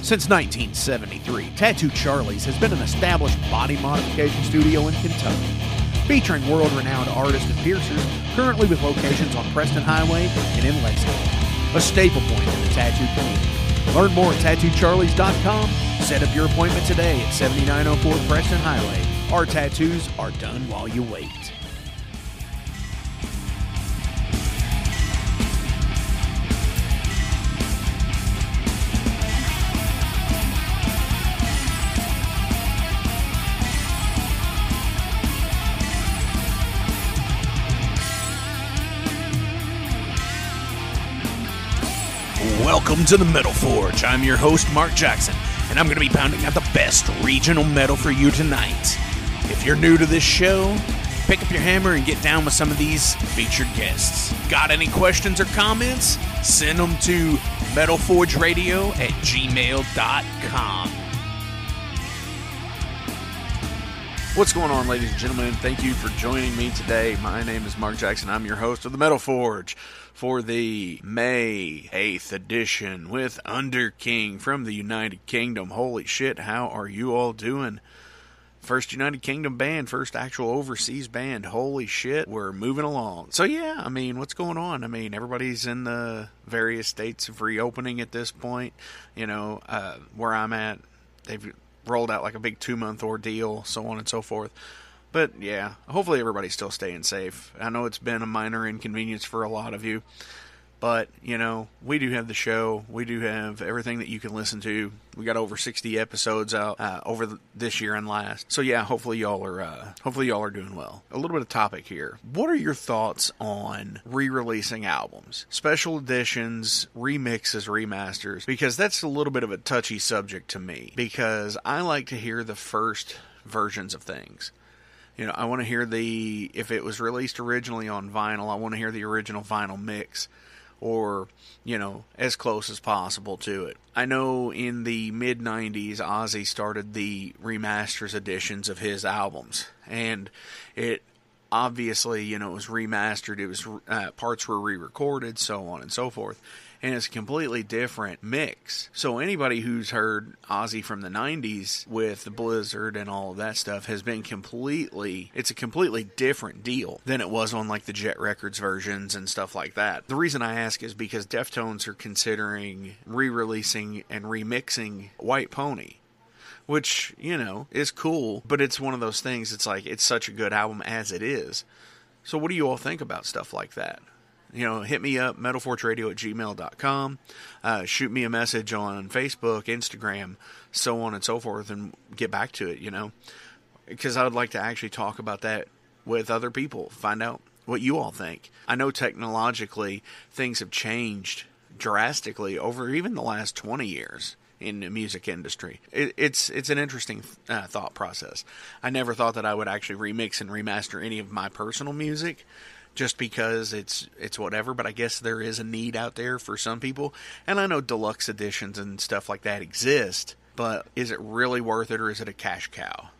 Since 1973, Tattoo Charlie's has been an established body modification studio in Kentucky, featuring world renowned artists and piercers, currently with locations on Preston Highway and in Lexington, a staple point in the tattoo community. Learn more at tattoocharlies.com. Set up your appointment today at 7904 Preston Highway. Our tattoos are done while you wait. Welcome to the Metal Forge. I'm your host, Mark Jackson, and I'm going to be pounding out the best regional metal for you tonight. If you're new to this show, pick up your hammer and get down with some of these featured guests. Got any questions or comments? Send them to metalforgeradio at gmail.com. What's going on, ladies and gentlemen? Thank you for joining me today. My name is Mark Jackson. I'm your host of the Metal Forge for the May 8th edition with Underking from the United Kingdom. Holy shit, how are you all doing? First United Kingdom band, first actual overseas band. Holy shit, we're moving along. So, yeah, I mean, what's going on? I mean, everybody's in the various states of reopening at this point. You know, uh, where I'm at, they've rolled out like a big two month ordeal, so on and so forth. But yeah, hopefully everybody's still staying safe. I know it's been a minor inconvenience for a lot of you, but you know, we do have the show. We do have everything that you can listen to. We got over 60 episodes out uh, over the, this year and last. So yeah, hopefully y'all are uh, hopefully y'all are doing well. A little bit of topic here. What are your thoughts on re-releasing albums, special editions, remixes, remasters? Because that's a little bit of a touchy subject to me. Because I like to hear the first versions of things. You know, I want to hear the if it was released originally on vinyl, I want to hear the original vinyl mix or, you know, as close as possible to it. I know in the mid 90s Ozzy started the remasters editions of his albums and it obviously, you know, it was remastered, it was uh, parts were re-recorded, so on and so forth and it's a completely different mix. So anybody who's heard Ozzy from the 90s with the Blizzard and all of that stuff has been completely it's a completely different deal than it was on like the Jet Records versions and stuff like that. The reason I ask is because Deftones are considering re-releasing and remixing White Pony which you know is cool but it's one of those things it's like it's such a good album as it is so what do you all think about stuff like that you know, hit me up, metalforgeradio at gmail.com. Uh, shoot me a message on Facebook, Instagram, so on and so forth, and get back to it, you know. Because I would like to actually talk about that with other people, find out what you all think. I know technologically things have changed drastically over even the last 20 years in the music industry. It, it's it's an interesting uh, thought process. I never thought that I would actually remix and remaster any of my personal music just because it's it's whatever. But I guess there is a need out there for some people, and I know deluxe editions and stuff like that exist. But is it really worth it, or is it a cash cow?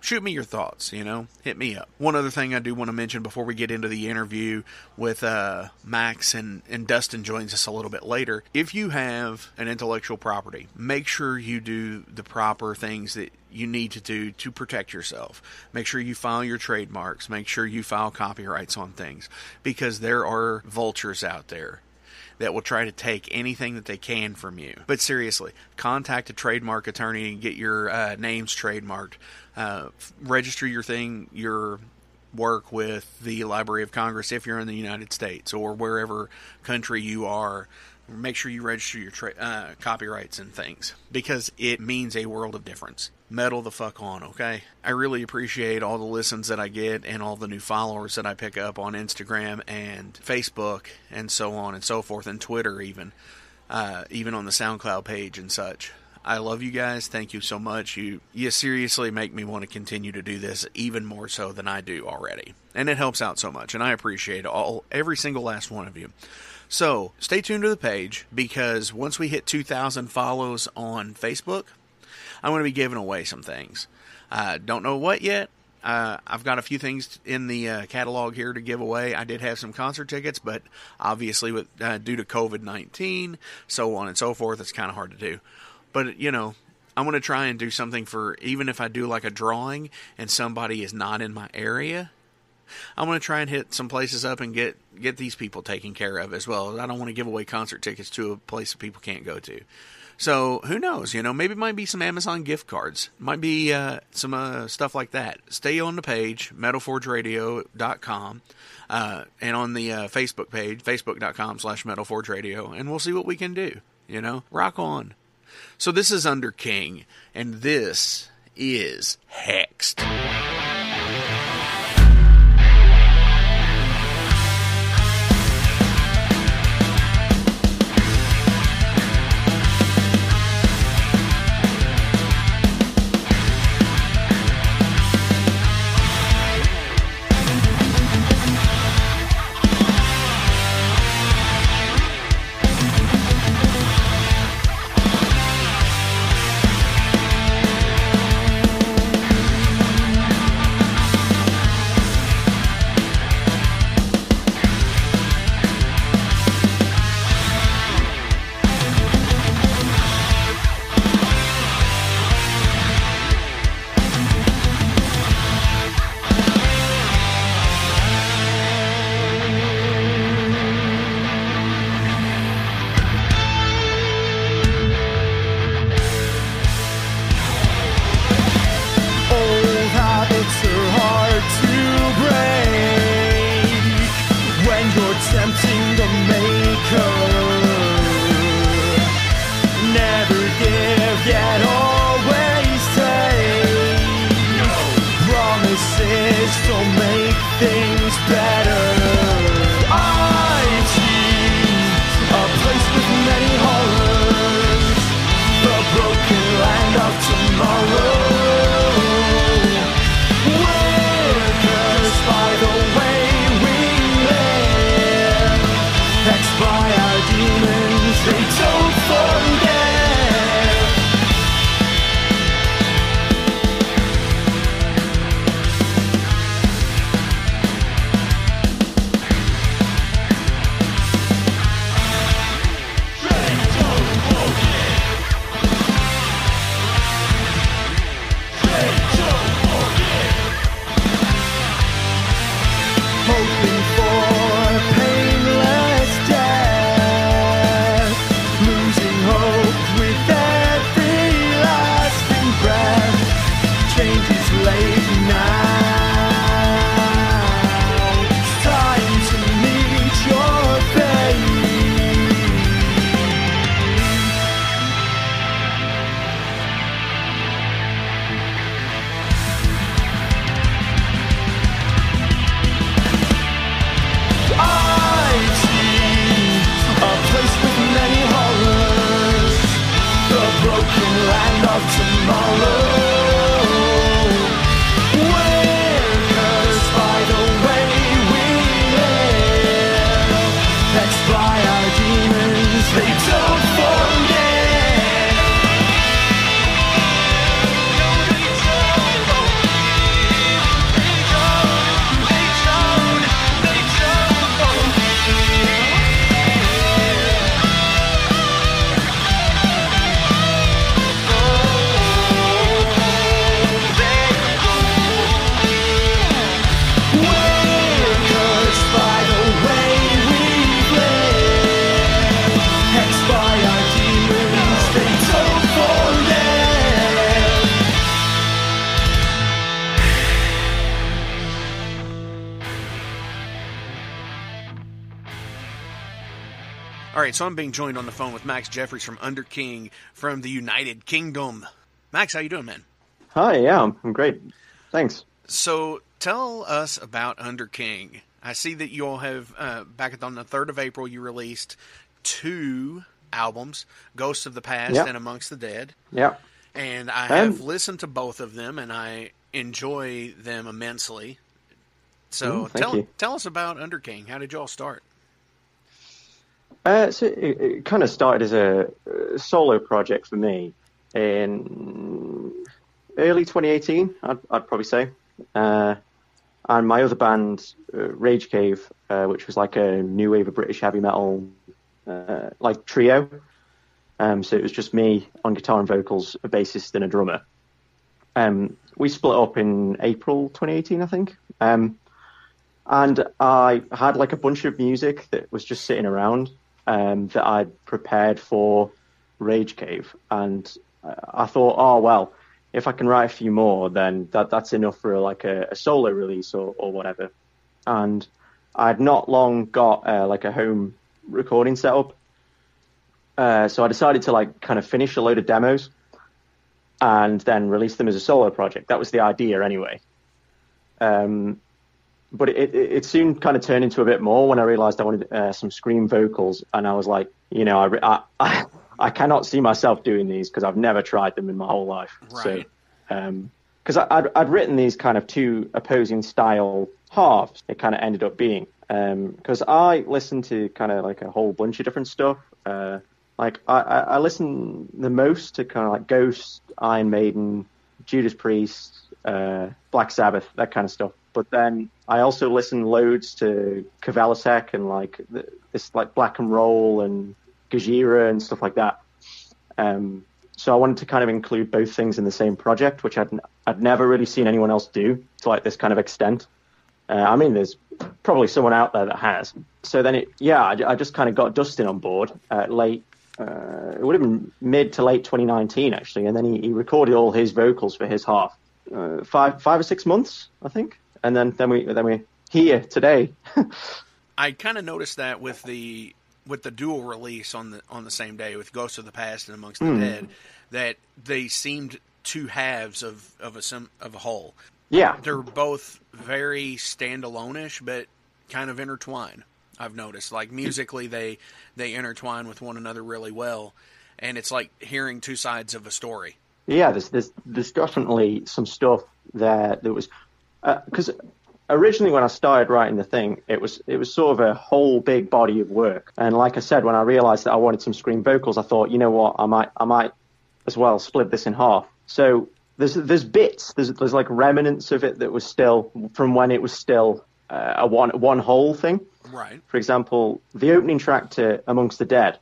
Shoot me your thoughts, you know, hit me up. One other thing I do want to mention before we get into the interview with uh, Max and, and Dustin joins us a little bit later. If you have an intellectual property, make sure you do the proper things that you need to do to protect yourself. Make sure you file your trademarks, make sure you file copyrights on things because there are vultures out there that will try to take anything that they can from you. But seriously, contact a trademark attorney and get your uh, names trademarked. Uh, register your thing, your work with the Library of Congress if you're in the United States or wherever country you are. Make sure you register your tra- uh, copyrights and things because it means a world of difference. Metal the fuck on, okay? I really appreciate all the listens that I get and all the new followers that I pick up on Instagram and Facebook and so on and so forth, and Twitter even, uh, even on the SoundCloud page and such. I love you guys. Thank you so much. You you seriously make me want to continue to do this even more so than I do already. And it helps out so much and I appreciate all every single last one of you. So, stay tuned to the page because once we hit 2000 follows on Facebook, I'm going to be giving away some things. Uh, don't know what yet. Uh, I've got a few things in the uh, catalog here to give away. I did have some concert tickets, but obviously, with uh, due to COVID nineteen, so on and so forth, it's kind of hard to do. But you know, I want to try and do something for even if I do like a drawing and somebody is not in my area. I want to try and hit some places up and get get these people taken care of as well. I don't want to give away concert tickets to a place that people can't go to. So who knows? You know, maybe it might be some Amazon gift cards. Might be uh, some uh, stuff like that. Stay on the page, metalforgeradio.com, uh, and on the uh, Facebook page, facebook.com slash metalforgeradio, and we'll see what we can do. You know, rock on. So this is Underking, and this is Hexed. So I'm being joined on the phone with Max Jeffries from Underking from the United Kingdom. Max, how you doing, man? Hi, yeah, I'm, I'm great. Thanks. So tell us about Underking. I see that you all have uh, back on the third of April. You released two albums, "Ghosts of the Past" Yeah. and "Amongst the Dead," Yeah. and I Um, have listened to both of them, and I enjoy them immensely. So Ooh, tell you. tell us about Underking. How did you all start? Uh, so it, it kind of started as a solo project for me in early 2018, I'd, I'd probably say. Uh, and my other band, uh, Rage Cave, uh, which was like a new wave of British heavy metal, uh, like trio. Um, so it was just me on guitar and vocals, a bassist and a drummer. Um, we split up in April 2018, I think. Um, and I had like a bunch of music that was just sitting around um, that I'd prepared for Rage Cave, and I thought, oh well, if I can write a few more, then that that's enough for like a, a solo release or, or whatever. And I'd not long got uh, like a home recording setup, uh, so I decided to like kind of finish a load of demos and then release them as a solo project. That was the idea anyway. Um, but it, it, soon kind of turned into a bit more when I realized I wanted uh, some scream vocals, and I was like, you know, I, I, I cannot see myself doing these because I've never tried them in my whole life. Right. So, because um, I'd, I'd written these kind of two opposing style halves, it kind of ended up being. Because um, I listen to kind of like a whole bunch of different stuff. Uh, like I, I listen the most to kind of like Ghost, Iron Maiden, Judas Priest, uh, Black Sabbath, that kind of stuff. But then I also listen loads to Kvelertak and like this like Black and Roll and Gojira and stuff like that. Um, so I wanted to kind of include both things in the same project, which I'd I'd never really seen anyone else do to like this kind of extent. Uh, I mean, there's probably someone out there that has. So then it, yeah, I, I just kind of got Dustin on board uh, late. Uh, it would have been mid to late 2019 actually, and then he, he recorded all his vocals for his half. Uh, five five or six months, I think and then then we then we here today. I kind of noticed that with the with the dual release on the on the same day with Ghosts of the Past and Amongst the mm. Dead, that they seemed two halves of of a of a whole. Yeah, they're both very standalone-ish, but kind of intertwine. I've noticed, like musically, they they intertwine with one another really well, and it's like hearing two sides of a story. Yeah, there's there's there's definitely some stuff there that was because uh, originally when I started writing the thing, it was it was sort of a whole big body of work. And like I said, when I realised that I wanted some scream vocals, I thought, you know what, I might I might as well split this in half. So there's there's bits, there's there's like remnants of it that was still from when it was still uh, a one one whole thing. Right. For example, the opening track to Amongst the Dead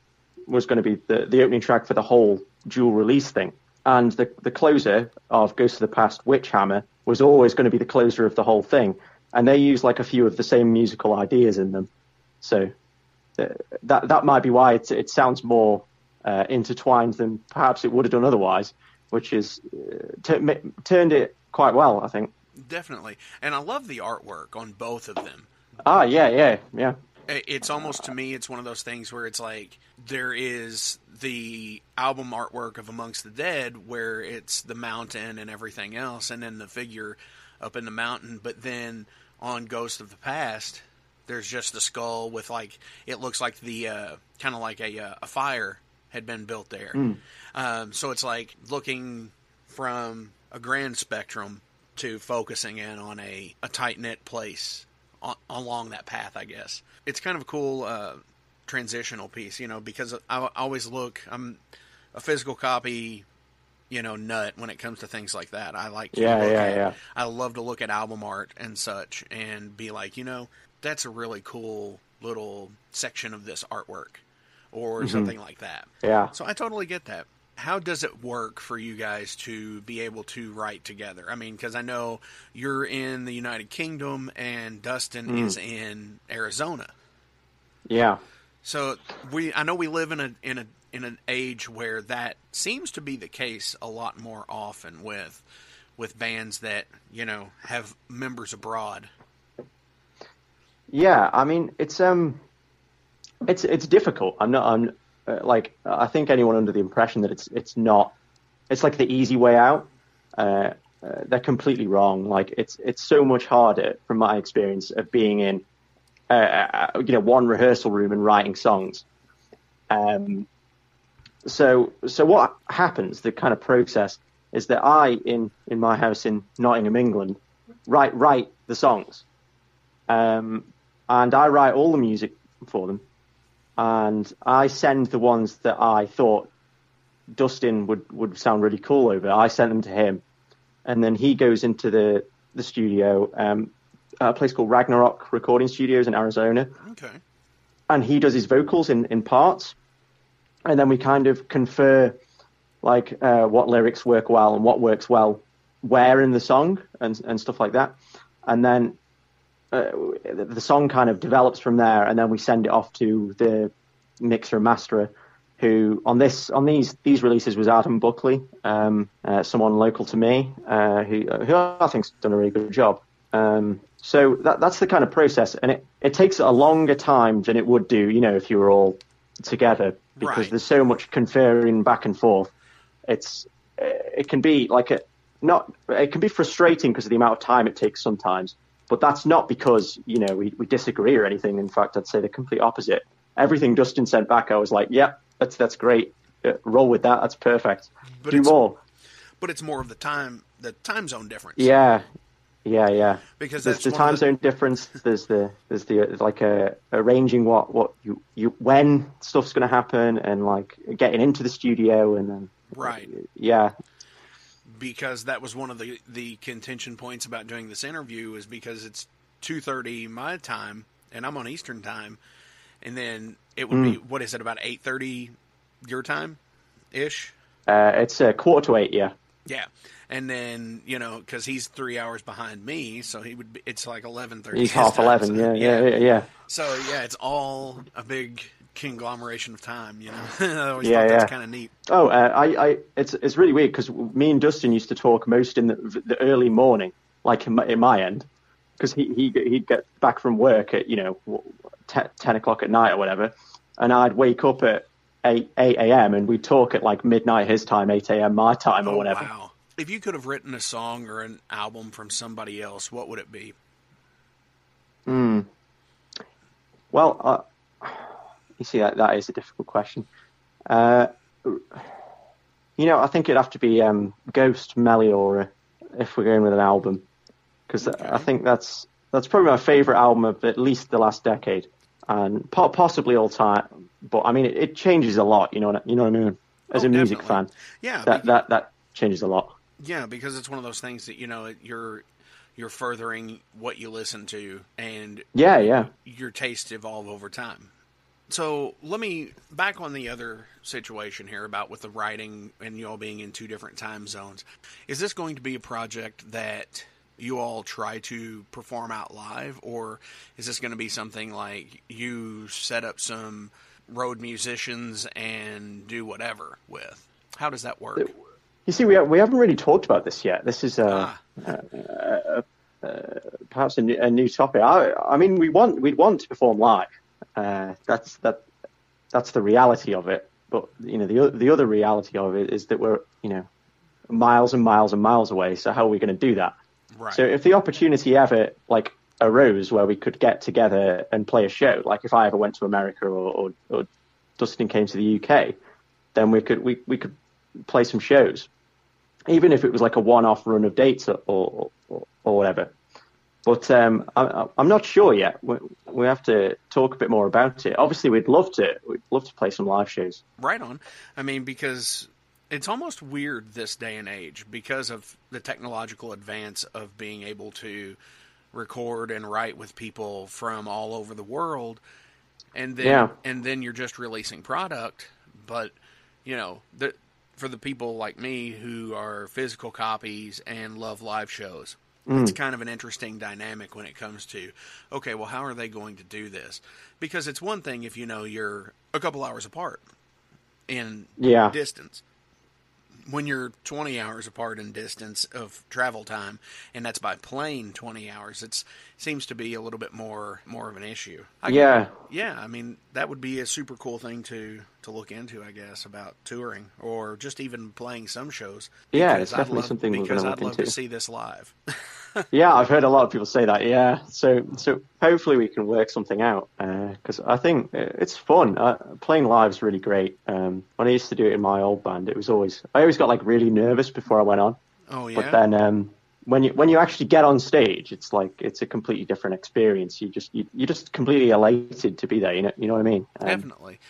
was going to be the the opening track for the whole dual release thing. And the the closer of Ghost of the Past, Witch Hammer, was always going to be the closer of the whole thing. And they use like a few of the same musical ideas in them. So uh, that that might be why it, it sounds more uh, intertwined than perhaps it would have done otherwise, which is uh, turned it quite well, I think. Definitely, and I love the artwork on both of them. Ah, yeah, yeah, yeah it's almost to me it's one of those things where it's like there is the album artwork of amongst the dead where it's the mountain and everything else and then the figure up in the mountain but then on ghost of the past there's just the skull with like it looks like the uh, kind of like a, uh, a fire had been built there mm. um, so it's like looking from a grand spectrum to focusing in on a, a tight knit place along that path, I guess. It's kind of a cool uh, transitional piece, you know, because I always look. I'm a physical copy, you know, nut when it comes to things like that. I like to yeah, yeah, at, yeah. I love to look at album art and such, and be like, you know, that's a really cool little section of this artwork, or mm-hmm. something like that. Yeah. So I totally get that how does it work for you guys to be able to write together? I mean, because I know you're in the United Kingdom and Dustin mm. is in Arizona. Yeah. So we, I know we live in a in a in an age where that seems to be the case a lot more often with with bands that you know have members abroad. Yeah, I mean it's um, it's it's difficult. I'm not. I'm uh, like I think anyone under the impression that it's it's not it's like the easy way out. Uh, uh, they're completely wrong. Like it's it's so much harder from my experience of being in uh, uh, you know one rehearsal room and writing songs. Um, so so what happens? The kind of process is that I in in my house in Nottingham, England, write write the songs, um, and I write all the music for them and I send the ones that I thought Dustin would, would sound really cool over. I sent them to him, and then he goes into the the studio, um, a place called Ragnarok Recording Studios in Arizona. Okay. And he does his vocals in, in parts, and then we kind of confer like uh, what lyrics work well and what works well where in the song and and stuff like that, and then uh, the song kind of develops from there, and then we send it off to the mixer and masterer, who on this on these these releases was Adam Buckley, um, uh, someone local to me, uh, who who I think's done a really good job. Um, so that that's the kind of process, and it, it takes a longer time than it would do, you know, if you were all together, because Right. there's so much conferring back and forth. It's it can be like a not it can be frustrating because of the amount of time it takes sometimes, but that's not because you know we, we disagree or anything. In fact, I'd say the complete opposite. Everything Dustin sent back, I was like, yeah, that's that's great. Uh, roll with that. That's perfect. But Do more. But it's more of the time, the time zone difference. Yeah, yeah, yeah. Because there's the time the- zone difference. There's the there's the like uh, arranging what what you you when stuff's going to happen and like getting into the studio and then Right. yeah because that was one of the the contention points about doing this interview is because it's 2:30 my time and I'm on Eastern time and then it would be Hmm. what is it about 8:30 your time ish uh, it's a quarter to eight. Yeah, yeah and then you know cuz he's 3 hours behind me so he would be, it's like 11:30 he's half time, eleven. so- Yeah, yeah, yeah, yeah. so yeah it's all a big conglomeration of time you know I always Yeah, thought that's yeah. kind of neat Oh, uh, I, I, it's it's really weird because me and Dustin used to talk most in the, the early morning, like in my, in my end, because he he he'd get back from work at you know te- ten o'clock at night or whatever, and I'd wake up at eight eight a.m. and we'd talk at like midnight his time, eight a.m. my time or oh whatever. wow if you could have written a song or an album from somebody else what would it be Hmm. Well, uh, you see that that is a difficult question. Uh, you know, I think it'd have to be um, Ghost Meliora if we're going with an album, because I think that's that's probably my favorite album of at least the last decade, and po- possibly all time. But I mean, it, it changes a lot. You know, what, I- you know what I mean? As Oh, a music definitely. fan, yeah that that that changes a lot. Yeah, because it's one of those things that you know you're you're furthering what you listen to, and Yeah, yeah. your tastes evolve over time. So let me back on the other situation here about with the writing and you all being in two different time zones. Is this going to be a project that you all try to perform out live, or is this going to be something like you set up some road musicians and do whatever with? How does that work? You see, we ha- we haven't really talked about this yet. This is uh, Ah, perhaps a new, a new topic. I, I mean, we want we'd want to perform live. Uh, that's that that's the reality of it. But you know, the the other reality of it is that we're you know miles and miles and miles away. So how are we going to do that? right. So if the opportunity ever like arose where we could get together and play a show, like if I ever went to America or, or, or Dustin came to the UK, then we could we, we could play some shows, even if it was like a one-off run of dates or or, or, or whatever. But um, I, I'm not sure yet. We, we have to talk a bit more about it. Obviously, we'd love to. We'd love to play some live shows. Right on. I mean, because it's almost weird this day and age because of the technological advance of being able to record and write with people from all over the world, and then Yeah. and then you're just releasing product. But you know, the, for the people like me who are physical copies and love live shows. It's mm. kind of an interesting dynamic when it comes to, okay, well, how are they going to do this? Because it's one thing if you know you're a couple hours apart in Yeah. distance. When you're 20 hours apart in distance of travel time, and that's by plane 20 hours, it seems to be a little bit more more of an issue. I, Yeah. yeah. I mean, that would be a super cool thing to to look into, I guess, about touring or just even playing some shows. Yeah, Because it's I'd definitely love- something because I'd look love to into. see this live. Yeah, I've heard a lot of people say that. Yeah, so so hopefully we can work something out because I think uh, it's fun. Uh, playing is really great. Um, when I used to do it in my old band, it was always I always got like really nervous before I went on. oh yeah, But then um, when you when you actually get on stage, it's like it's a completely different experience. You just you, you're just completely elated to be there. You know you know what I mean? Um, Definitely.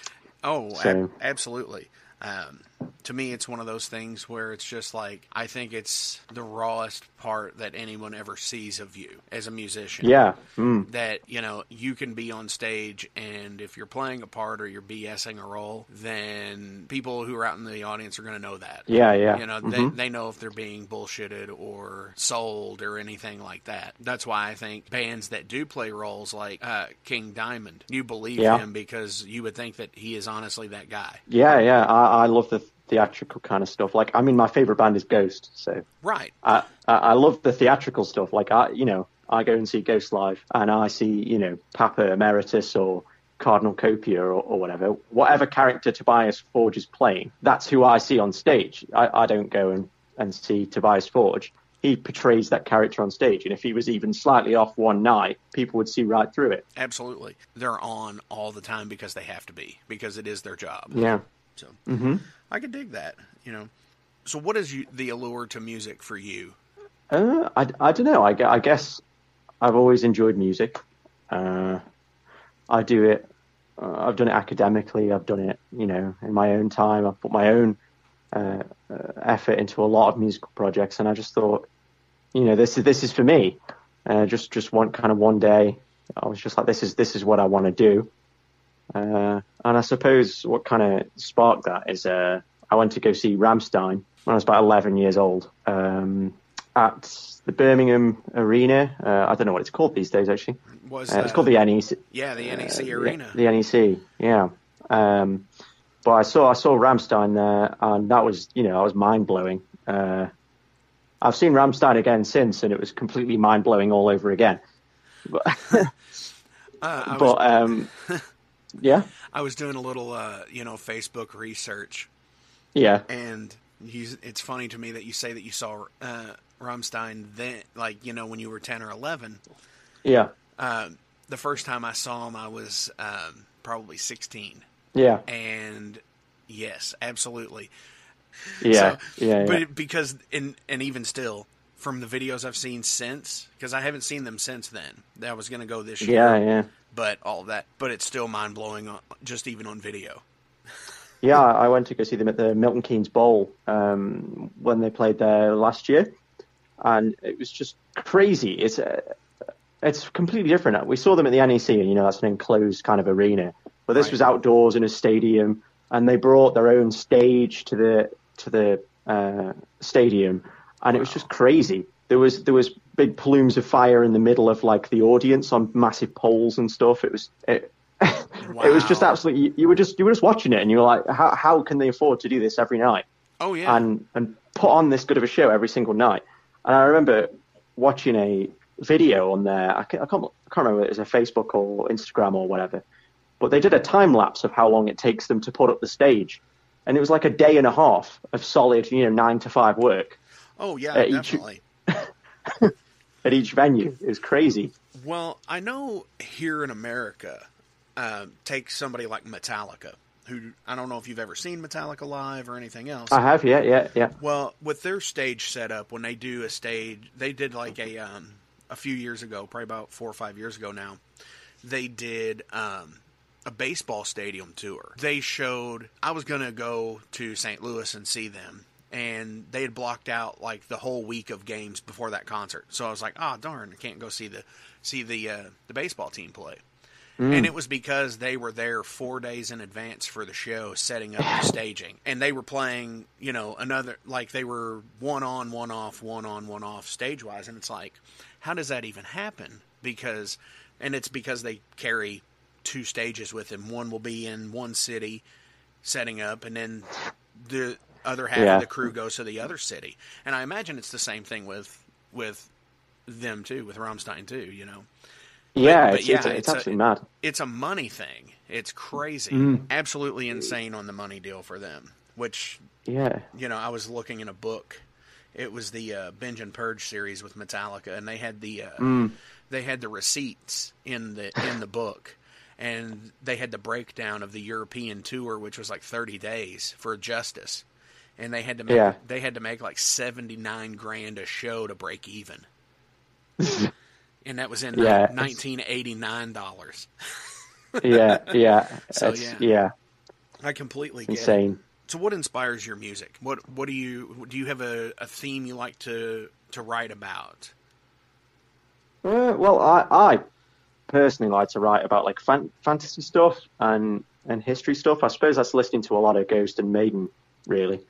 Oh, so- ab- absolutely. Um, to me, it's one of those things where it's just like I think it's the rawest part that anyone ever sees of you as a musician. Yeah. Mm. That you know you can be on stage, and if you're playing a part or you're BSing a role, then people who are out in the audience are going to know that. Yeah. Yeah. You know, Mhm. they, they know if they're being bullshitted or sold or anything like that. That's why I think bands that do play roles like uh, King Diamond, you believe Yeah. him because you would think that he is honestly that guy. Yeah. Yeah. I, I love the theatrical kind of stuff. Like, I mean, my favorite band is Ghost, so Right. I, I I love the theatrical stuff. Like I, you know, I go and see Ghost live, and I see, you know, Papa Emeritus or Cardinal Copia or, or whatever, whatever character Tobias Forge is playing. That's who I see on stage. I, I don't go and, and see Tobias Forge. He portrays that character on stage, and if he was even slightly off one night, people would see right through it. Absolutely. They're on all the time because they have to be, because it is their job. Yeah. So hmm I could dig that, you know. So what is you, the allure to music for you? Uh, I, I don't know. I, I guess I've always enjoyed music. Uh, I do it. Uh, I've done it academically. I've done it, you know, in my own time. I've put my own uh, uh, effort into a lot of musical projects, and I just thought, you know, this is this is for me. Uh, just just one kind of one day, I was just like, this is this is what I want to do. Uh, and I suppose what kind of sparked that is uh, I went to go see Rammstein when I was about 11 years old um, at the Birmingham Arena. Uh, I don't know what it's called these days, actually. Was Uh, it's called the NEC. yeah the NEC uh, Arena. The, the NEC, yeah. Um, but I saw I saw Rammstein there, and that was you know I was mind blowing. Uh, I've seen Rammstein again since, and it was completely mind blowing all over again. But, Uh, I was but um, yeah, I was doing a little uh, you know Facebook research yeah, and it's funny to me that you say that you saw uh, Rammstein then, like you know, when you were ten or eleven. yeah, Uh, the first time I saw him, I was um, probably sixteen, yeah, and yes, absolutely. yeah, So- yeah, But yeah. it, because and and even still, from the videos I've seen since, because I haven't seen them since then. That I was going to go this year, yeah, yeah. But all that, but it's still mind blowing, just even on video. Yeah, I went to go see them at the Milton Keynes Bowl um, when they played there last year, and it was just crazy. It's uh, it's completely different. We saw them at the NEC, and you know that's an enclosed kind of arena, but this Right. was outdoors in a stadium, and they brought their own stage to the to the uh, stadium, and it was just crazy. There was there was big plumes of fire in the middle of like the audience on massive poles and stuff. It was it, it was just absolutely. You, you were just you were just watching it, and you were like, how how can they afford to do this every night Oh yeah, and and put on this good of a show every single night? And I remember watching a video on there. I can't, I can't, I can't remember if it was a Facebook or Instagram or whatever, but they did a time lapse of how long it takes them to put up the stage, and it was like a day and a half of solid, you know, nine to five work oh yeah, uh, each- definitely. at each venue. is crazy. Well, I know here in America, uh, take somebody like Metallica, who I don't know if you've ever seen Metallica live or anything else. I have, yeah, yeah, yeah, Well, with their stage setup, when they do a stage, they did like a um, a few years ago, probably about four or five years ago now. They did um, a baseball stadium tour. They showed. I was gonna go to St. Louis and see them, and they had blocked out like the whole week of games before that concert. So I was like, "Oh darn, I can't go see the see the uh, the baseball team play." And it was because they were there four days in advance for the show, setting up the staging. And they were playing, you know, another, like they were one on, one off, one on, one off stage wise. And it's like, how does that even happen? Because, and it's because they carry two stages with them. One will be in one city setting up, and then the other half Yeah. of the crew goes to the other city. And I imagine it's the same thing with, with them too, with Rammstein too, you know yeah. but it's, yeah, it's, it's it's absolutely mad. it's a money thing. It's crazy, Mm. absolutely insane on the money deal for them. Which Yeah, you know, I was looking in a book. It was the uh, Binge and Purge series with Metallica, and they had the uh, Mm. they had the receipts in the in the book, and they had the breakdown of the European tour, which was like thirty days for Justice, and they had to make Yeah. they had to make like seventy nine grand a show to break even. And that was in Yeah, nineteen eighty nine dollars. yeah, yeah. So, it's, yeah. yeah, I completely it's get it. insane. So, what inspires your music? What What do you do? You have a, a theme you like to to write about? Uh, well, I, I personally like to write about like fan- fantasy stuff and and history stuff. I suppose that's listening to a lot of Ghost and Maiden, really,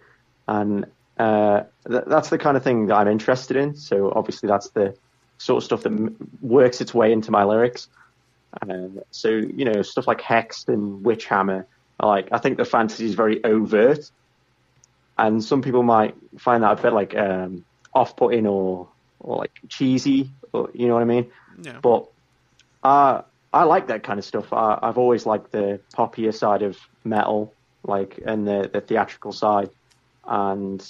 and uh, th- that's the kind of thing that I'm interested in. So obviously, that's the sort of stuff that m- works its way into my lyrics. Uh, so you know, stuff like Hexed and Witchhammer. Like. I think the fantasy is very overt, and some people might find that a bit like um, off-putting or or like cheesy. Or, you know what I mean? Yeah. But uh, I like that kind of stuff. I, I've always liked the poppier side of metal, like and the, the theatrical side, and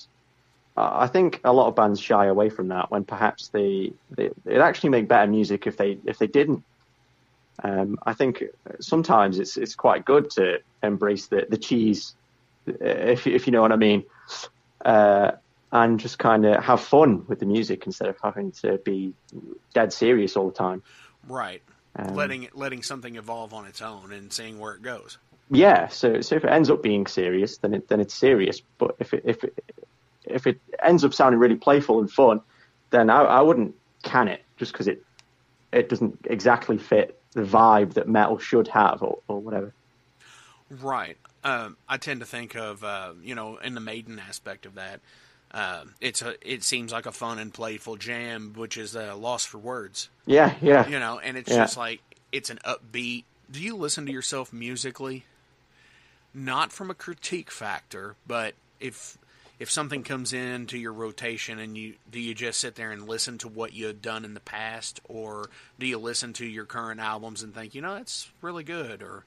I think a lot of bands shy away from that when perhaps they they they'd actually make better music if they if they didn't. Um, I think sometimes it's it's quite good to embrace the the cheese, if if you know what I mean, uh, and just kind of have fun with the music instead of having to be dead serious all the time. Right. Um, letting letting something evolve on its own and seeing where it goes. Yeah, so so if it ends up being serious, then it then it's serious. But if it if it if it ends up sounding really playful and fun, then I, I wouldn't can it just because it it doesn't exactly fit the vibe that metal should have or, or whatever. Right. Um, I tend to think of uh, you know in the maiden aspect of that. Uh, it's a it seems like a fun and playful jam, which is a loss for words. Yeah, yeah. You know, and it's Yeah. just like it's an upbeat. Do you listen to yourself musically? Not from a critique factor, but if if something comes into your rotation and you do you just sit there and listen to what you had done in the past or do you listen to your current albums and think, you know, that's really good or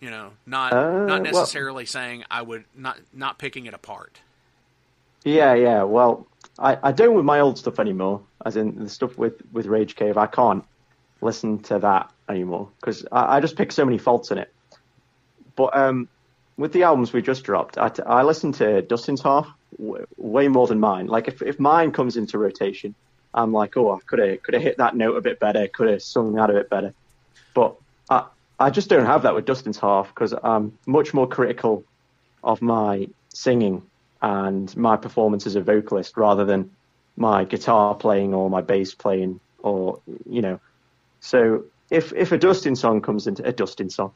you know, not Uh, not well- necessarily saying I would not not picking it apart. Yeah, yeah. Well, I, I don't with my old stuff anymore, as in the stuff with, with Rage Cave. I can't listen to that anymore because I, I just pick so many faults in it. But um, with the albums we just dropped, I, I listen to Dustin's half w- way more than mine. Like if, if mine comes into rotation, I'm like, oh, I could have could have hit that note a bit better, could have sung that a bit better. But I I just don't have that with Dustin's half because I'm much more critical of my singing and my performance as a vocalist rather than my guitar playing or my bass playing or you know. So if if a Dustin song comes into a Dustin song,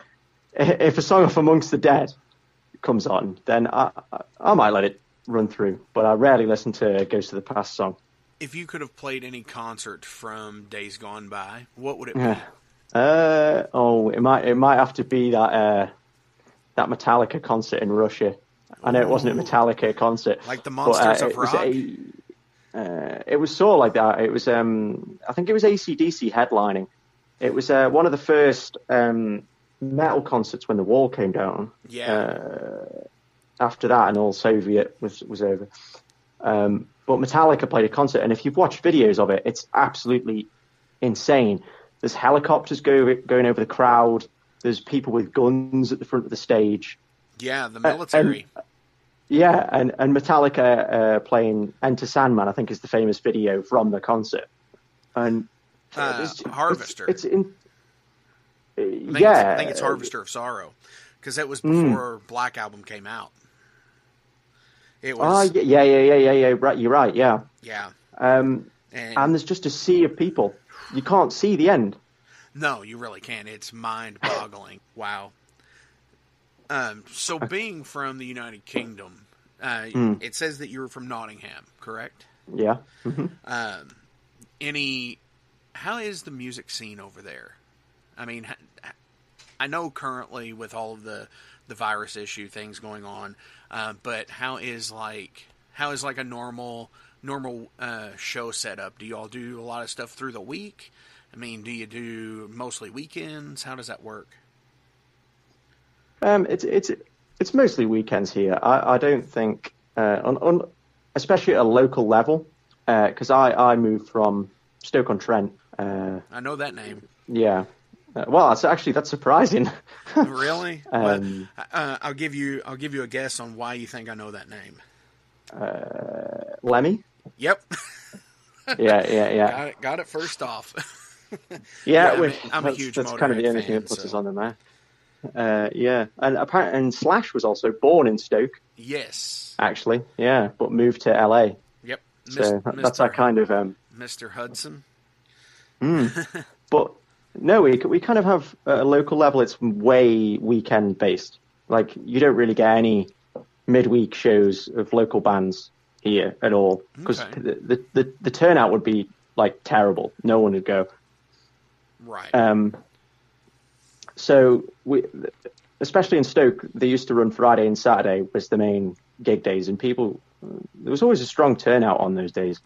if a song of Amongst the Dead comes on, then I I, I might let it run through, but I rarely listen to Ghost of the Past song. If you could have played any concert from Days Gone By, what would it be? Uh, oh, it might it might have to be that uh, that Metallica concert in Russia. I know it wasn't a Metallica concert, Like the but, Monsters uh, of it was Rock? a- uh, it was sort of like that. It was um, I think it was ACDC headlining. It was uh, one of the first um, metal concerts when the wall came down. Yeah. Uh, after that, and all Soviet was was over. Um, but Metallica played a concert, and if you've watched videos of it, it's absolutely insane. There's helicopters go, going over the crowd. There's people with guns at the front of the stage. yeah, the uh, military. Yeah, and, and Metallica uh, playing Enter Sandman, I think, is the famous video from the concert. And Uh, it's- it's- Harvester. It's, in. I think yeah, it's, I think it's Harvester of Sorrow because that was Hmm. before Black Album came out. It Oh, was, yeah, yeah, yeah, yeah, yeah. Right, you're right. Yeah, yeah, um, and, and there's just a sea of people. You can't see the end. no, you really can't. It's mind-boggling. wow. Um, so, being from the United Kingdom, uh, Hmm. it says that you were from Nottingham, correct? Yeah. hmm Um, any, how is the music scene over there? I mean, I know currently with all of the the virus issue things going on, uh, but how is like how is like a normal normal uh, show setup? Do you all do a lot of stuff through the week? I mean, do you do mostly weekends? How does that work? Um, it's it's it's mostly weekends here. I, I don't think, uh, on, on especially at a local level, because I I moved from Stoke on Trent. Uh, I know that name. yeah. Uh, well, that's actually that's surprising. really? Um, Well, uh, I'll give you I'll give you a guess on why you think I know that name. Lemmy. Yep, Yeah, yeah, yeah. got it. Got it first off. Yeah, Yeah, I'm which, a- I'm a huge that's kind of the only thing that puts so- us on the map. Uh, yeah, and apparently, and Slash was also born in Stoke. Yes. actually. Yeah, but moved to LA. Yep. So that- that's our kind of um, Mr. Hudson. But no, we we kind of have a local level. It's way weekend based. Like you don't really get any midweek shows of local bands here at all because Okay. the, the, the the turnout would be like terrible. No one would go. Right. Um, so we, especially in Stoke, they used to run Friday and Saturday was the main gig days, and people there was always a strong turnout on those days.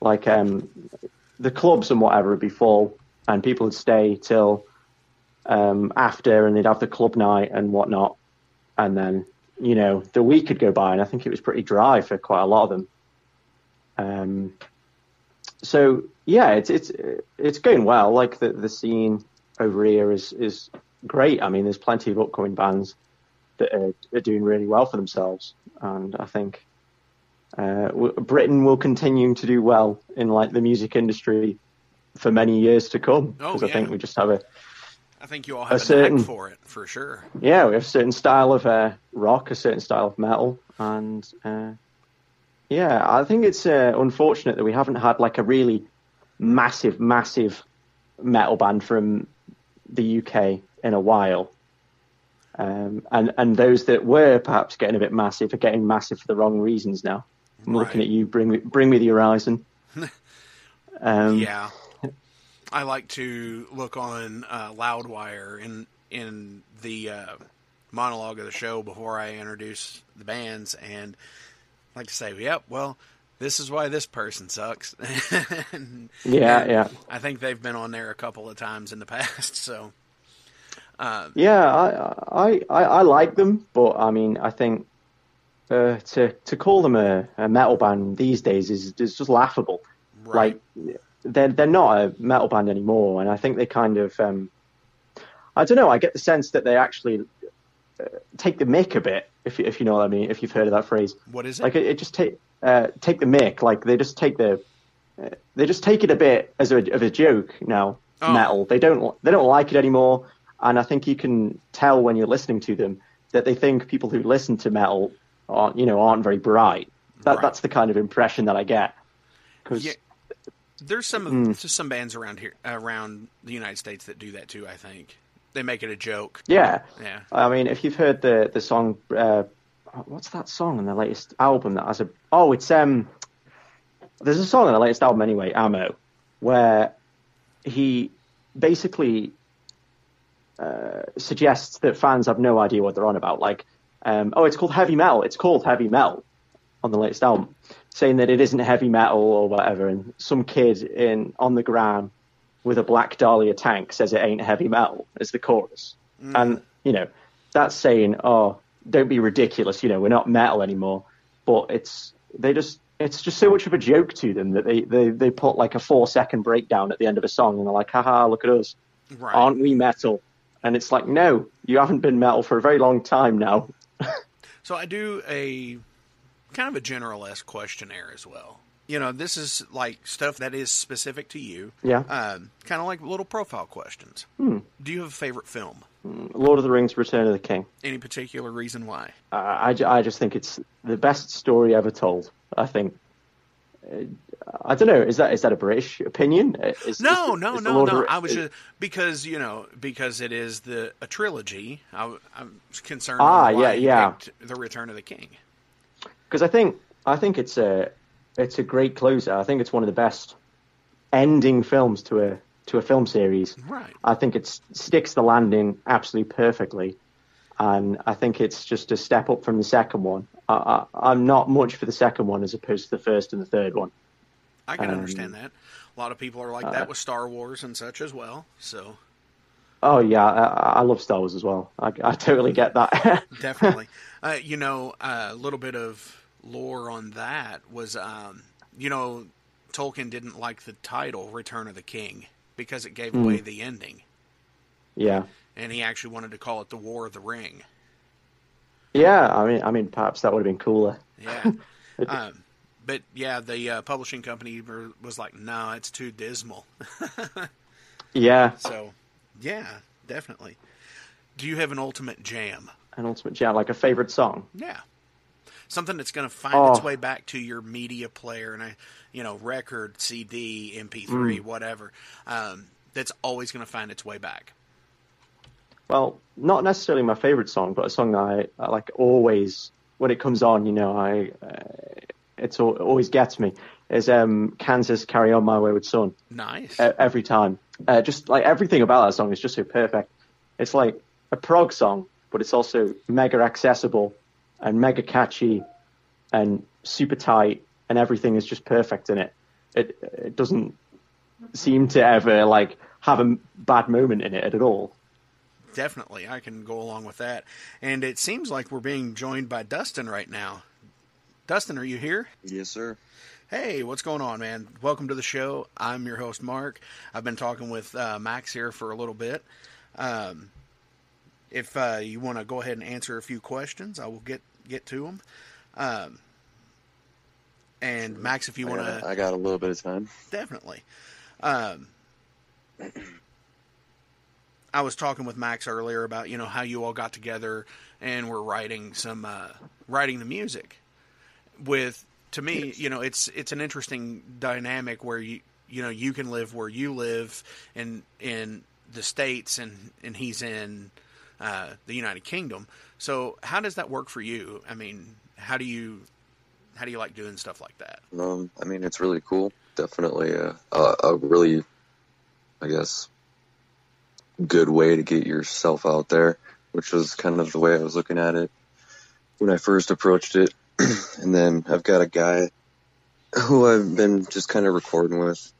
Like um, the clubs and whatever would be full, and people would stay till um, after, and they'd have the club night and whatnot, and then you know the week could go by, and I think it was pretty dry for quite a lot of them. Um, so yeah, it's it's it's going well. Like the the scene over here is is great. I mean, there's plenty of upcoming bands that are, are doing really well for themselves, and I think uh, Britain will continue to do well in like the music industry for many years to come. Oh, Because I think we just have a I think you all have a, certain- for it, for sure. yeah, we have a certain style of uh, rock, a certain style of metal, and uh, yeah, I think it's uh, unfortunate that we haven't had like a really massive, massive metal band from the UK in a while. Um, and and those that were perhaps getting a bit massive are getting massive for the wrong reasons now. I'm looking at you. Bring me, bring me the horizon. Um, Yeah. I like to look on uh, Loudwire in in the uh, monologue of the show before I introduce the bands, and I like to say, "Yep, well, this is why this person sucks." And- Yeah, and yeah. I think they've been on there a couple of times in the past, so Yeah, I, I, I, I like them, but I mean, I think uh, to to call them a, a metal band these days is, is just laughable. right. Like they're they're not a metal band anymore, and I think they kind of um, I don't know. I get the sense that they actually uh, take the mick a bit, if you- if you know what I mean, if you've heard of that phrase. what is it? Like it, it just take uh, take the mick. Like they just take the uh, they just take it a bit as a, of a joke now. Oh. Metal. They don't they don't like it anymore, and I think you can tell when you're listening to them that they think people who listen to metal aren't you know aren't very bright. That Right. that's the kind of impression that I get. Because Yeah. There's some Hmm. just some bands around here around the United States that do that too. I think they make it a joke. yeah, Yeah. I mean, if you've heard the the song, uh, what's that song on the latest album that has a? Oh, it's um. There's a song on the latest album anyway, amo, where he basically uh, suggests that fans have no idea what they're on about. Like, um, oh, it's called heavy metal. It's called heavy metal on the latest album, saying that it isn't heavy metal or whatever. And some kid in on the gram with a black Dahlia tank says it ain't heavy metal as the chorus. Mm. And, you know, that's saying, oh, don't be ridiculous. You know, we're not metal anymore. But it's, they just, it's just so much of a joke to them that they, they, they put like a four second breakdown at the end of a song and they're like, haha, look at us. Right. Aren't we metal? And it's like, no, you haven't been metal for a very long time now. So I do a kind of a generalist questionnaire as well. You know, this is like stuff that is specific to you. Yeah. Um, kind of like little profile questions. Hmm. Do you have a favorite film? Lord of the Rings, Return of the King. Any particular reason why? Uh, I, I just think it's the best story ever told. I think. Uh, I don't know. Is that is that a British opinion? Uh, Is, No, is- no, is no, of no. I was just because you know because it is the a trilogy. I, I'm concerned. Ah, yeah, yeah. The Return of the King. Because I think I think it's a it's a great closer. I think it's one of the best ending films to a to a film series. Right. I think it sticks the landing absolutely perfectly, and I think it's just a step up from the second one. I, I, I'm not much for the second one as opposed to the first and the third one. I can Um, understand that. A lot of people are like uh, that with Star Wars and such as well. So Oh yeah, I, I love Star Wars as well. I, I totally get that. definitely, uh, you know, a little bit of lore on that was, um, you know, Tolkien didn't like the title Return of the King because it gave Hmm. away the ending, yeah, and he actually wanted to call it the War of the Ring. yeah. I mean, I mean, perhaps that would have been cooler. Yeah. um, but yeah, the uh, publishing company was like, "No, it's too dismal." Yeah, so, yeah, definitely. Do you have an ultimate jam? an ultimate jam, like a favorite song. Yeah. something that's going to find Oh. its way back to your media player and I, you know, record, CD, MP3, whatever. Um, that's always going to find its way back. Well, not necessarily my favorite song, but a song that I, I like always when it comes on. You know, I uh, it's al- it always gets me. Is um, Kansas "Carry On My Wayward Son" Nice. e- every time. Uh, just like everything about that song is just so perfect. It's like a prog song, but it's also mega accessible and mega catchy and super tight, and everything is just perfect in it. It it doesn't seem to ever like have a bad moment in it at all. Definitely, I can go along with that. And it seems like we're being joined by Dustin right now. Dustin, are you here? Yes, sir. Hey, what's going on, man? Welcome to the show. I'm your host, Mark. I've been talking with uh, Max here for a little bit. Um, if uh, you want to go ahead and answer a few questions, I will get get to them. Um, and Max, if you want to, I got a little bit of time. definitely. Um, I was talking with Max earlier about you know how you all got together and were writing some uh, writing the music. With to me, you know, it's it's an interesting dynamic where you you know you can live where you live in in the states and and he's in uh, the United Kingdom. So how does that work for you? I mean, how do you how do you like doing stuff like that? Um, I mean, it's really cool. Definitely a, a, a really, I guess, good way to get yourself out there, which was kind of the way I was looking at it when I first approached it. and then I've got a guy who I've been just kind of recording with.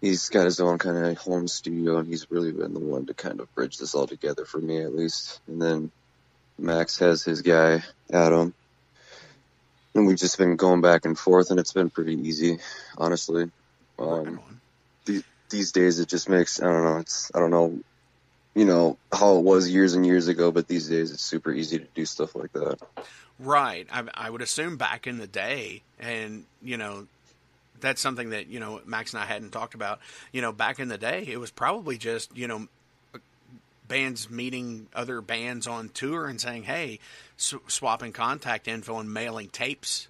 He's got his own kind of home studio, and he's really been the one to kind of bridge this all together for me, at least. And then Max has his guy, Adam, and we've just been going back and forth, and it's been pretty easy, honestly. Um, on. these days, it just makes I don't know. It's I don't know, you know how it was years and years ago, but these days it's super easy to do stuff like that. Right. I, I would assume back in the day, and you know, that's something that you know Max and I hadn't talked about. You know, back in the day, it was probably just you know bands meeting other bands on tour and saying, "Hey," sw- swapping contact info and mailing tapes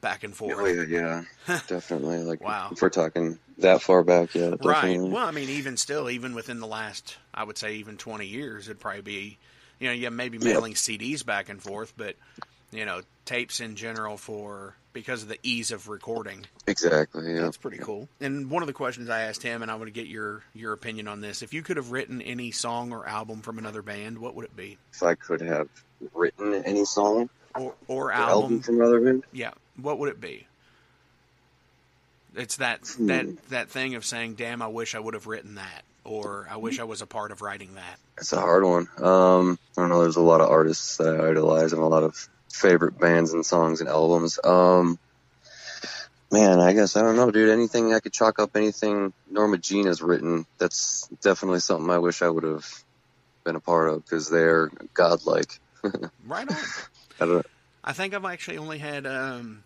back and forth. Oh yeah, yeah, definitely. Like Wow. if we're talking that far back, yeah, Right. Well, I mean, even still, even within the last, I would say, even twenty years, it'd probably be, you know, yeah, maybe mailing CDs back and forth, but you know, tapes in general for because of the ease of recording. Exactly. Yeah. That's pretty cool. And one of the questions I asked him, and I want to get your your opinion on this: if you could have written any song or album from another band, what would it be? If I could have written any song Or or or album? album from another band, Yeah. What would it be? It's that Hmm. that that thing of saying, "Damn, I wish I would have written that," or "I wish I was a part of writing that." it's a hard one. Um, I don't know. There's a lot of artists that I idolize and a lot of favorite bands and songs and albums. Um, man, I guess I don't know, dude. Anything I could chalk up anything Norma Jean has written. That's definitely something I wish I would have been a part of because they're godlike. Right on. I don't. I think I've actually only had um,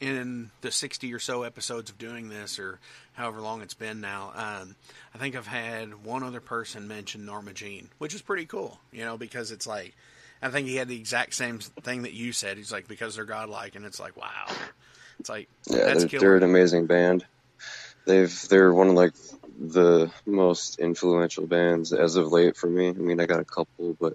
in the sixty or so episodes of doing this, or however long it's been now. Um, I think I've had one other person mention Norma Jean, which is pretty cool, you know, because it's like I think he had the exact same thing that you said. He's like because they're godlike, and it's like wow, it's like Yeah, that's they're, they're an amazing band. They've they're one of like the most influential bands as of late for me. I mean, I got a couple, but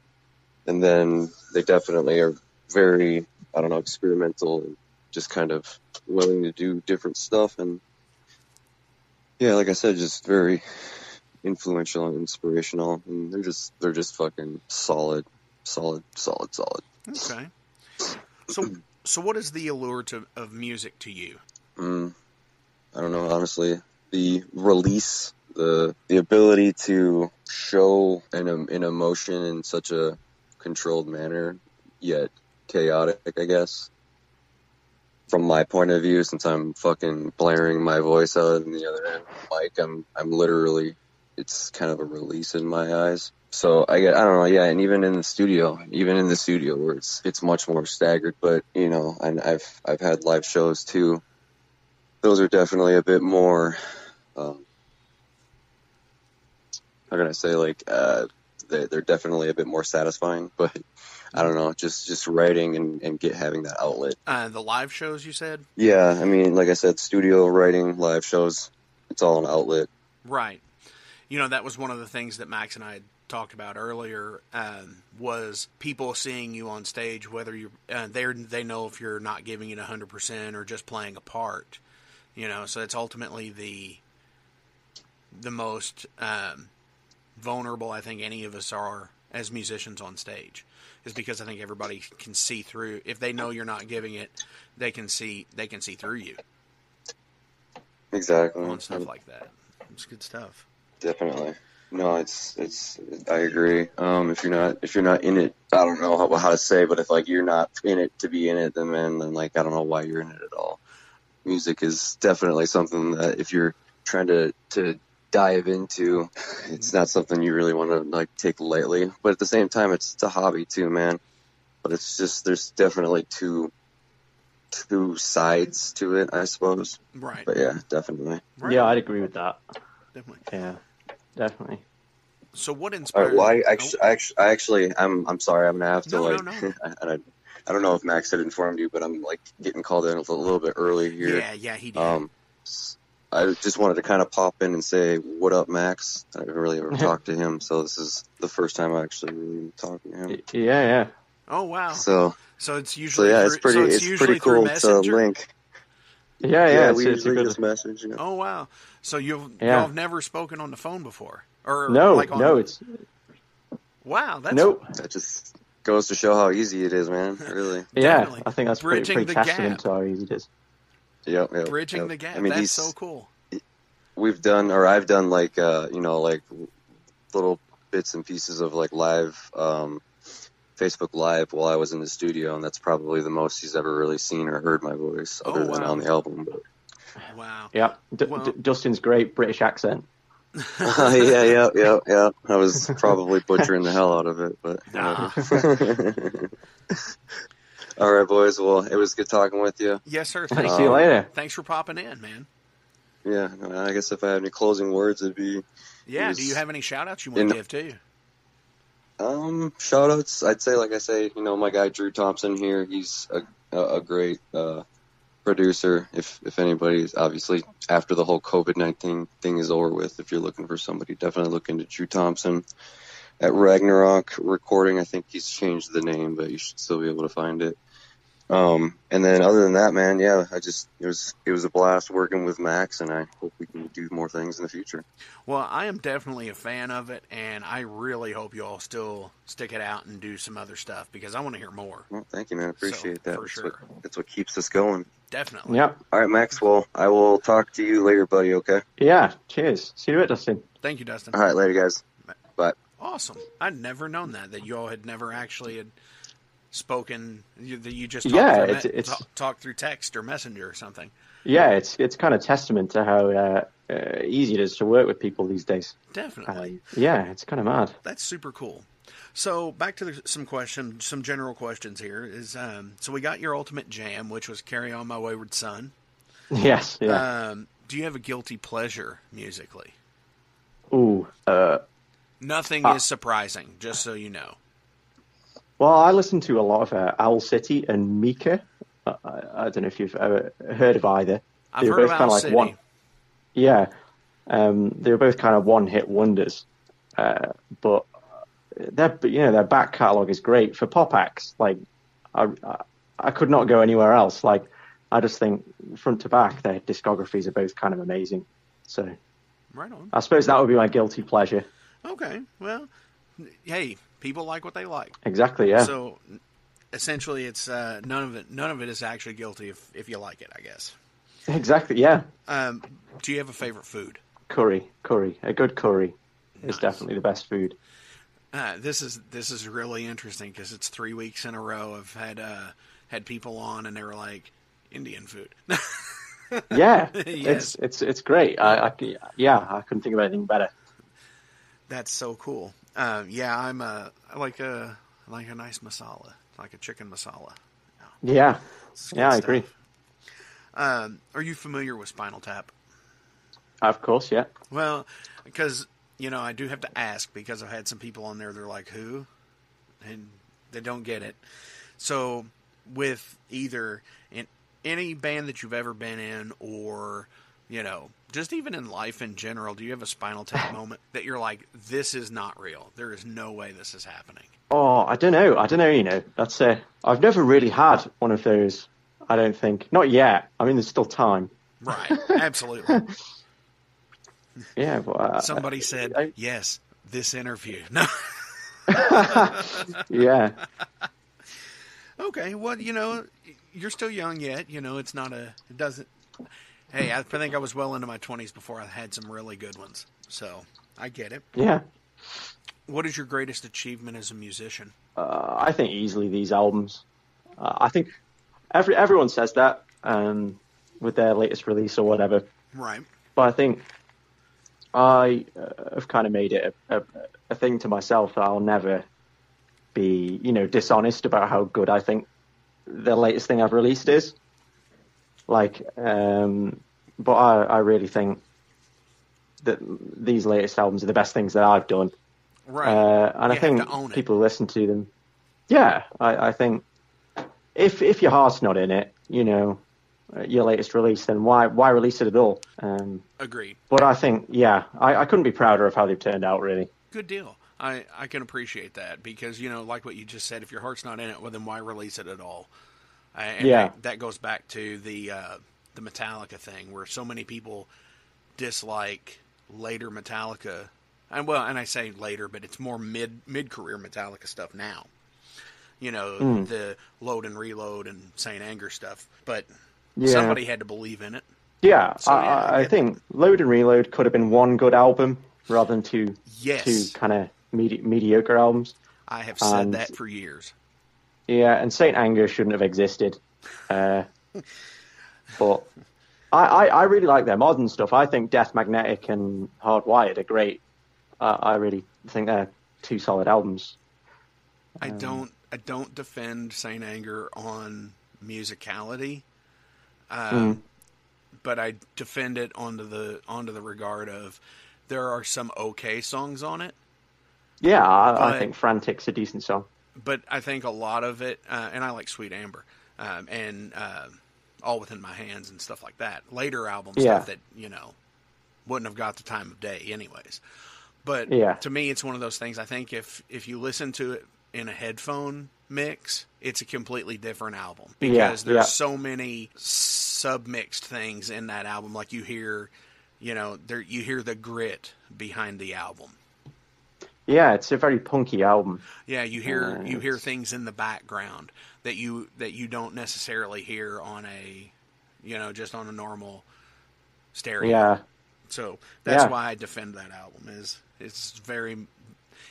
and then they definitely are very I don't know experimental and just kind of willing to do different stuff and yeah, like I said, just very influential and inspirational. And they're just they're just fucking solid, solid, solid, solid. Okay. So, so what is the allure to, of music to you? Mm, I don't know, honestly. The release, the the ability to show an an emotion in such a controlled manner, yet chaotic, I guess. From my point of view, since I'm fucking blaring my voice out in the other end mic, I'm I'm literally it's kind of a release in my eyes. So I get I don't know, yeah, and even in the studio, even in the studio where it's it's much more staggered, but you know, and I've I've had live shows too those are definitely a bit more um, how can I say like uh, they, they're definitely a bit more satisfying but I don't know, just just writing and, and get having that outlet. Uh, the live shows you said, Yeah, I mean, like I said, studio writing, live shows, it's all an outlet. right? You know, that was one of the things that Max and I had talked about earlier. Um, was people seeing you on stage, whether you uh, they they know if you're not giving it hundred percent or just playing a part. You know, so it's ultimately the the most um, vulnerable I think any of us are as musicians on stage is because I think everybody can see through if they know you're not giving it they can see they can see through you Exactly. on stuff like that it's good stuff Definitely. No, it's it's. I agree. Um, if you're not if you're not in it, I don't know how, how to say, but if like you're not in it to be in it, then man, then like I don't know why you're in it at all. Music is definitely something that if you're trying to to dive into, it's not something you really want to like take lightly. But at the same time, it's, it's a hobby too, man. But it's just there's definitely two two sides to it, I suppose. right But yeah, definitely. right Yeah, I'd agree with that. definitely Yeah, definitely. so what All inspired right. Well, I oh, actually, I actually, I actually, I'm, I'm sorry. I'm gonna have to No, no, like, no. I, I, I don't know if Max had informed you, but I'm like getting called in a little, little bit early here. yeah yeah he did Um, s- I just wanted to kind of pop in and say, "What up, Max?" I haven't really ever talked to him, so this is the first time I actually really talking to him. Yeah, yeah. oh wow So, so it's so usually yeah, it's pretty, so it's, it's pretty cool to link. Yeah, yeah. it's, we usually good. just message, you know. oh wow so you've Yeah. y'all have never spoken on the phone before or No, like on, no, it's wow that's nope. That just goes to show how easy it is, man. Really. Yeah, Definitely. I think that's pretty, Bridging pretty the testament to how easy it is. Yep. yep bridging yep. the gap I mean, that's he's, so cool we've done or I've done like uh you know like little bits and pieces of like live um Facebook live while I was in the studio and that's probably the most he's ever really seen or heard my voice Oh, other than on the album but wow Yeah, D- Well- D- Dustin's great British accent. yeah yeah yeah yeah I was probably butchering the hell out of it but Nah. whatever. all right boys. Well it was good talking with you. Yes sir. Thanks, See you later. thanks for popping in man. Yeah I guess if I had any closing words it'd be yeah was do you have any shout outs you want in- to give too? Um, shout outs. I'd say, like I say, you know, my guy Drew Thompson here, he's a, a, a great, uh, producer. If, if anybody's obviously after the whole COVID-19 thing is over with, if you're looking for somebody, definitely look into Drew Thompson at Ragnarok recording. I think he's changed the name, but you should still be able to find it. Um, and then other than that, man, yeah, I just, it was, it was a blast working with Max and I hope we can do more things in the future. Well, I am definitely a fan of it, and I really hope you all still stick it out and do some other stuff because I want to hear more. Well, thank you, man. Appreciate that. for That's sure. what, that's what keeps us going. Definitely. Yep. All right, Max. Well, I will talk to you later, buddy. Okay. Yeah. Cheers. See you later, Dustin. Thank you, Dustin. All right, later, guys. Bye. Awesome. I'd never known that that you all had never actually had spoken. You, that you just Yeah, through it's- me- it's- talk, talk through text or messenger or something. Yeah, it's it's kind of testament to how uh, uh, easy it is to work with people these days. Definitely. Um, yeah, it's kind of mad. That's super cool. So back to the, some question, some general questions here is um, so we got your ultimate jam, which was "Carry On My Wayward Son." Yes. Yeah. Um, do you have a guilty pleasure musically? Ooh. Uh, Nothing Ah. is surprising, just so you know. well, I listen to a lot of uh, Owl City and Mika. Uh, I, I don't know if you've ever heard of either. I've They were heard both kinda Owl like City. one- Yeah, um, they were both kind of one-hit wonders, uh, but their you know their back catalog is great for pop acts. Like I, I, I could not go anywhere else. Like I just think front to back their discographies are both kind of amazing. So Right on. I suppose that would be my guilty pleasure. Okay. Well, hey, people like what they like. Exactly. Yeah. So essentially, it's uh, none of it. None of it is actually guilty if if you like it, I guess. exactly. Yeah. Um, do you have a favorite food? Curry. Curry. A good curry Nice. is definitely the best food. Uh, this is this is really interesting because it's three weeks in a row. I've had uh, had people on and they were like Indian food. Yeah. Yes. It's it's it's great. I, I yeah. I couldn't think of anything better. That's so cool. Uh, yeah, I'm a I like a I like a nice masala, like a chicken masala. Yeah. Yeah, I agree. Um, are you familiar with Spinal Tap? Of course. Yeah. Well, because you know, I do have to ask because I've had some people on there. They're like, "Who?" And They don't get it. So with either in any band that you've ever been in or you know just even in life in general do you have a spinal tap moment that you're like this is not real there is no way this is happening Oh, I don't know. I don't know. You know, that's uh, I've never really had one of those. I don't think. Not yet. I mean, there's still time. right absolutely Yeah, but uh, somebody said I- yes this interview no yeah, okay well you know you're still young yet you know it's not a it doesn't hey i think i was well into my 20s before i had some really good ones so i get it yeah. what is your greatest achievement as a musician Uh, I think easily these albums. Uh, I think every everyone says that um, with their latest release or whatever. right But I think I uh, have kind of made it a, a, a thing to myself that I'll never be, you know, dishonest about how good I think the latest thing I've released is. Like, um, but I, I really think that these latest albums are the best things that I've done. right Uh, and You I think people listen to them. Yeah, I, I think if if your heart's not in it, you know, uh, your latest release, then why why release it at all? Um, agreed but I think, yeah, I, I couldn't be prouder of how they've turned out. Really, good deal. I, I can appreciate that because you know, like what you just said, if your heart's not in it, well, then why release it at all? And Yeah. that, that goes back to the uh, the Metallica thing, where so many people dislike later Metallica, and well, and I say later, but it's more mid mid career Metallica stuff now. You know, Mm. the load and reload and Saint Anger stuff, but yeah, somebody had to believe in it. yeah. So, I, yeah, I I, think Load and Reload could have been one good album rather than two Yes, two kind of medi- mediocre albums. I have said and- that for years. Yeah, and Saint Anger shouldn't have existed. Uh, but I, I, I really like their modern stuff. I think Death Magnetic and Hardwired are great. Uh, I really think they're two solid albums. I don't I don't defend Saint Anger on musicality, um, but I defend it onto the onto the regard of there are some okay songs on it, Yeah, I, I think Frantic's a decent song. But I think a lot of it, uh, and I like Sweet Amber um, and uh, All Within My Hands and stuff like that. Later album Yeah. stuff that you know wouldn't have got the time of day, anyways. But Yeah. to me, it's one of those things. I think if if you listen to it in a headphone mix, it's a completely different album because Yeah, there's so many submixed things in that album. Like you hear, you know, there you hear the grit behind the album. Yeah, it's a very punky album. Yeah, you hear Uh, you hear it's- things in the background that you that you don't necessarily hear on a you know just on a normal stereo. Yeah, So that's Yeah. why I defend that album. Is it's very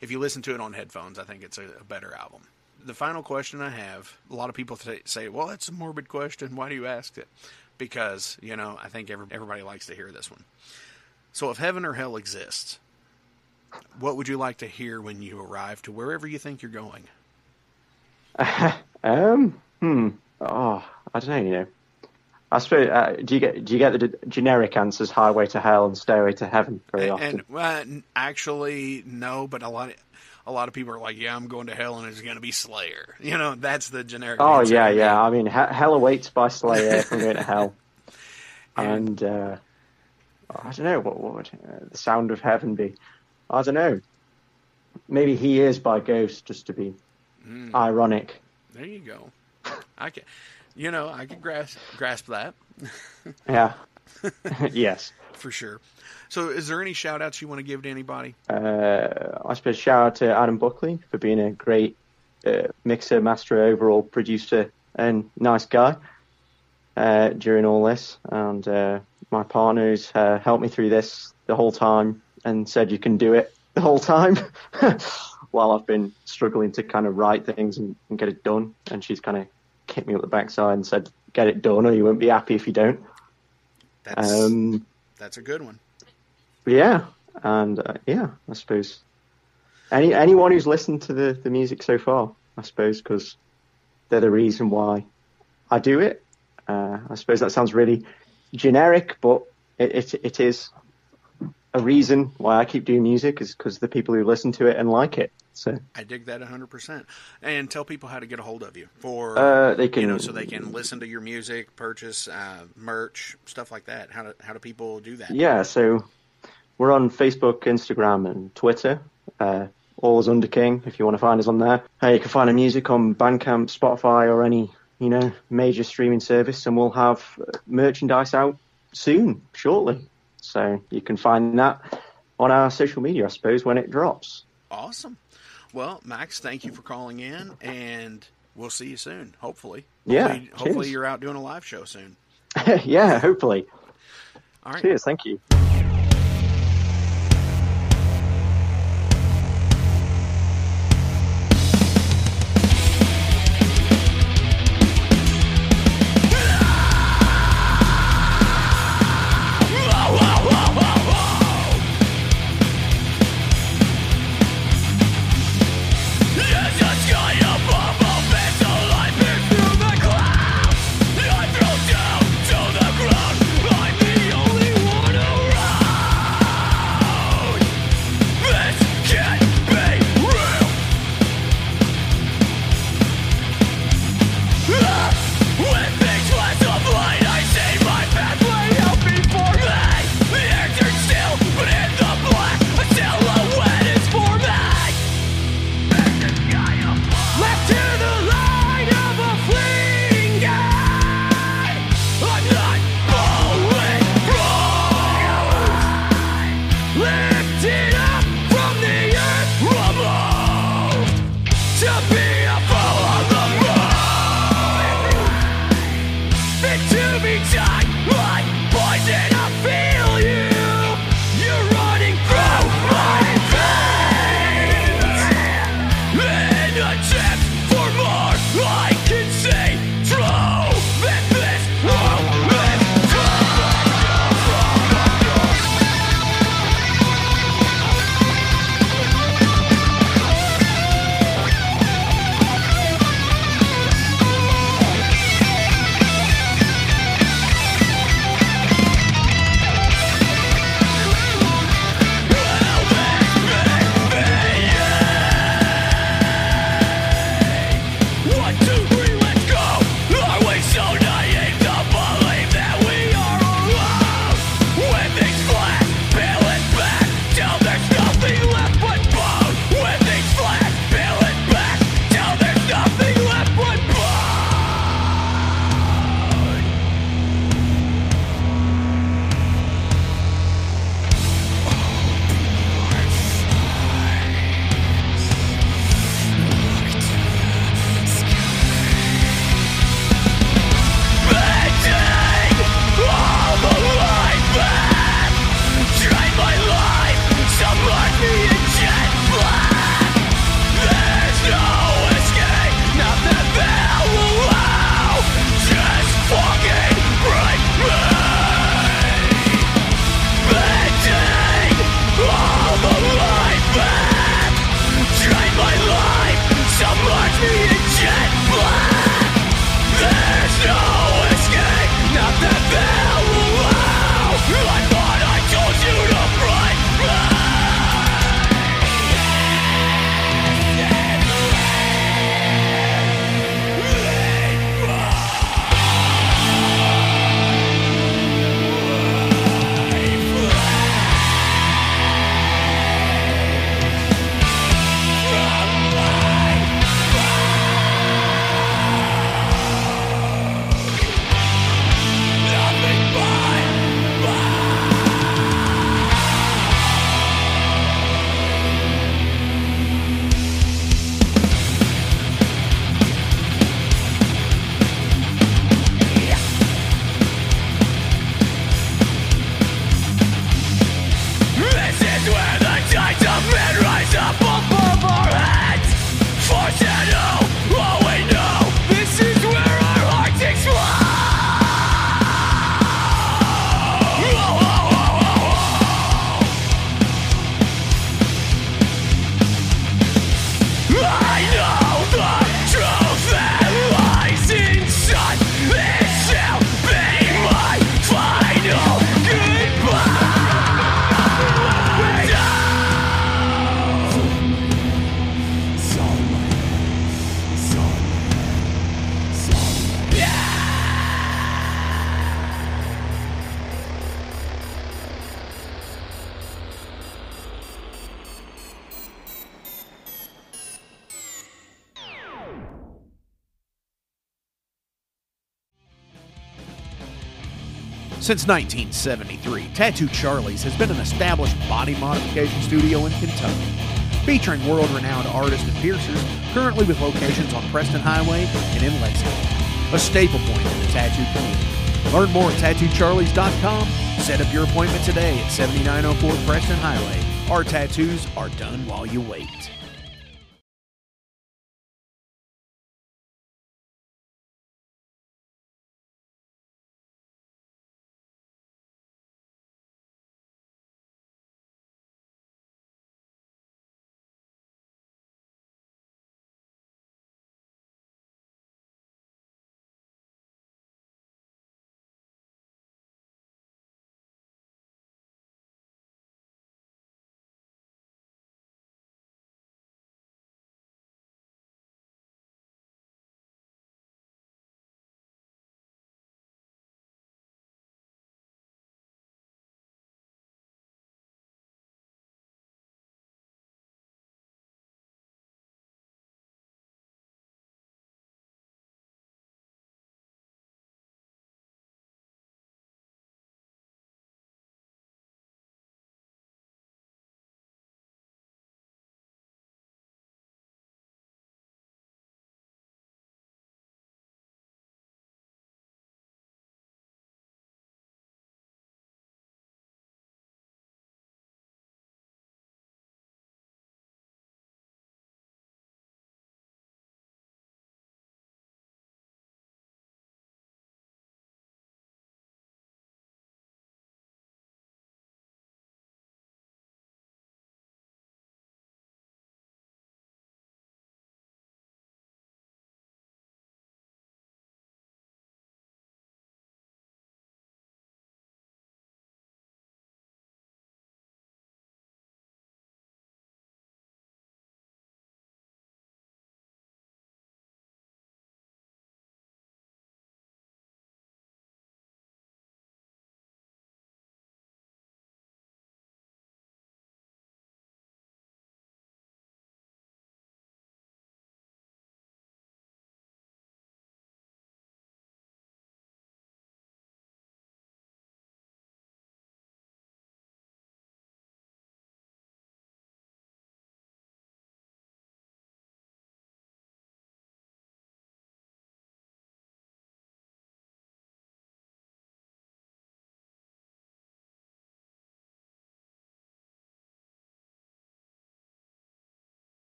if you listen to it on headphones, I think it's a, a better album. The final question I have: a lot of people say, say, "Well, that's a morbid question. Why do you ask it?" Because you know, I think every, everybody likes to hear this one. So, if heaven or hell exists, what would you like to hear when you arrive to wherever you think you're going? Um, hmm. Oh, I don't know. You know, I suppose. Uh, do you get do you get the d- generic answers? Highway to hell and Stairway to heaven very often. And well, actually, no, but a lot, of, a lot of people are like, "Yeah, I'm going to hell, and it's going to be Slayer." You know, that's the generic. oh answer yeah, yeah. I mean, he- Hell awaits by Slayer from going to hell, and uh, I don't know what what would uh, the sound of heaven be. I don't know. Maybe he is by Ghost, just to be Mm. ironic. There you go. I can, you know, I can grasp grasp that Yeah. yes. for sure. So, is there any shout outs you want to give to anybody? Uh, I suppose shout out to Adam Buckley for being a great uh, mixer, master, overall producer, and nice guy uh, during all this. And uh, my partners uh, helped me through this the whole time and said you can do it the whole time while I've been struggling to kind of write things and, and get it done. And she's kind of kicked me up the backside and said, get it done or you won't be happy if you don't. That's Um, that's a good one. yeah, and uh, yeah, I suppose any anyone who's listened to the, the music so far, I suppose, because they're the reason why I do it. Uh, I suppose that sounds really generic, but it, it it is a reason why I keep doing music is because the people who listen to it and like it. So I dig that 100%. And tell people how to get a hold of you for, uh, they can you know, so they can listen to your music, purchase uh, merch, stuff like that. How do, how do people do that? Yeah, so we're on Facebook, Instagram, and Twitter. Uh, all as Underking, if you want to find us on there. Uh, you can find our music on Bandcamp, Spotify, or any you know major streaming service, and we'll have uh, merchandise out soon, shortly. So you can find that on our social media, I suppose, when it drops. Awesome. Well, Max, thank you for calling in, and we'll see you soon, hopefully. Yeah, Hopefully, hopefully you're out doing a live show soon. yeah, hopefully. All right. Cheers, thank you. Since 1973, Tattoo Charlie's has been an established body modification studio in Kentucky, featuring world renowned artists and piercers, currently with locations on Preston Highway and in Lexington, a staple point in the tattoo community. Learn more at tattoocharlies.com. Set up your appointment today at 7904 Preston Highway. Our tattoos are done while you wait.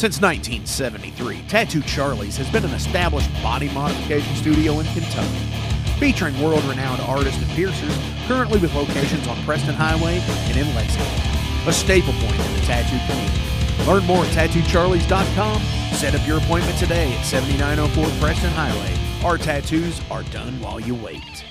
Since 1973, Tattoo Charlie's has been an established body modification studio in Kentucky, featuring world renowned artists and piercers, currently with locations on Preston Highway and in Lexington, a staple point in the tattoo community. Learn more at tattoocharlies.com. Set up your appointment today at 7904 Preston Highway. Our tattoos are done while you wait.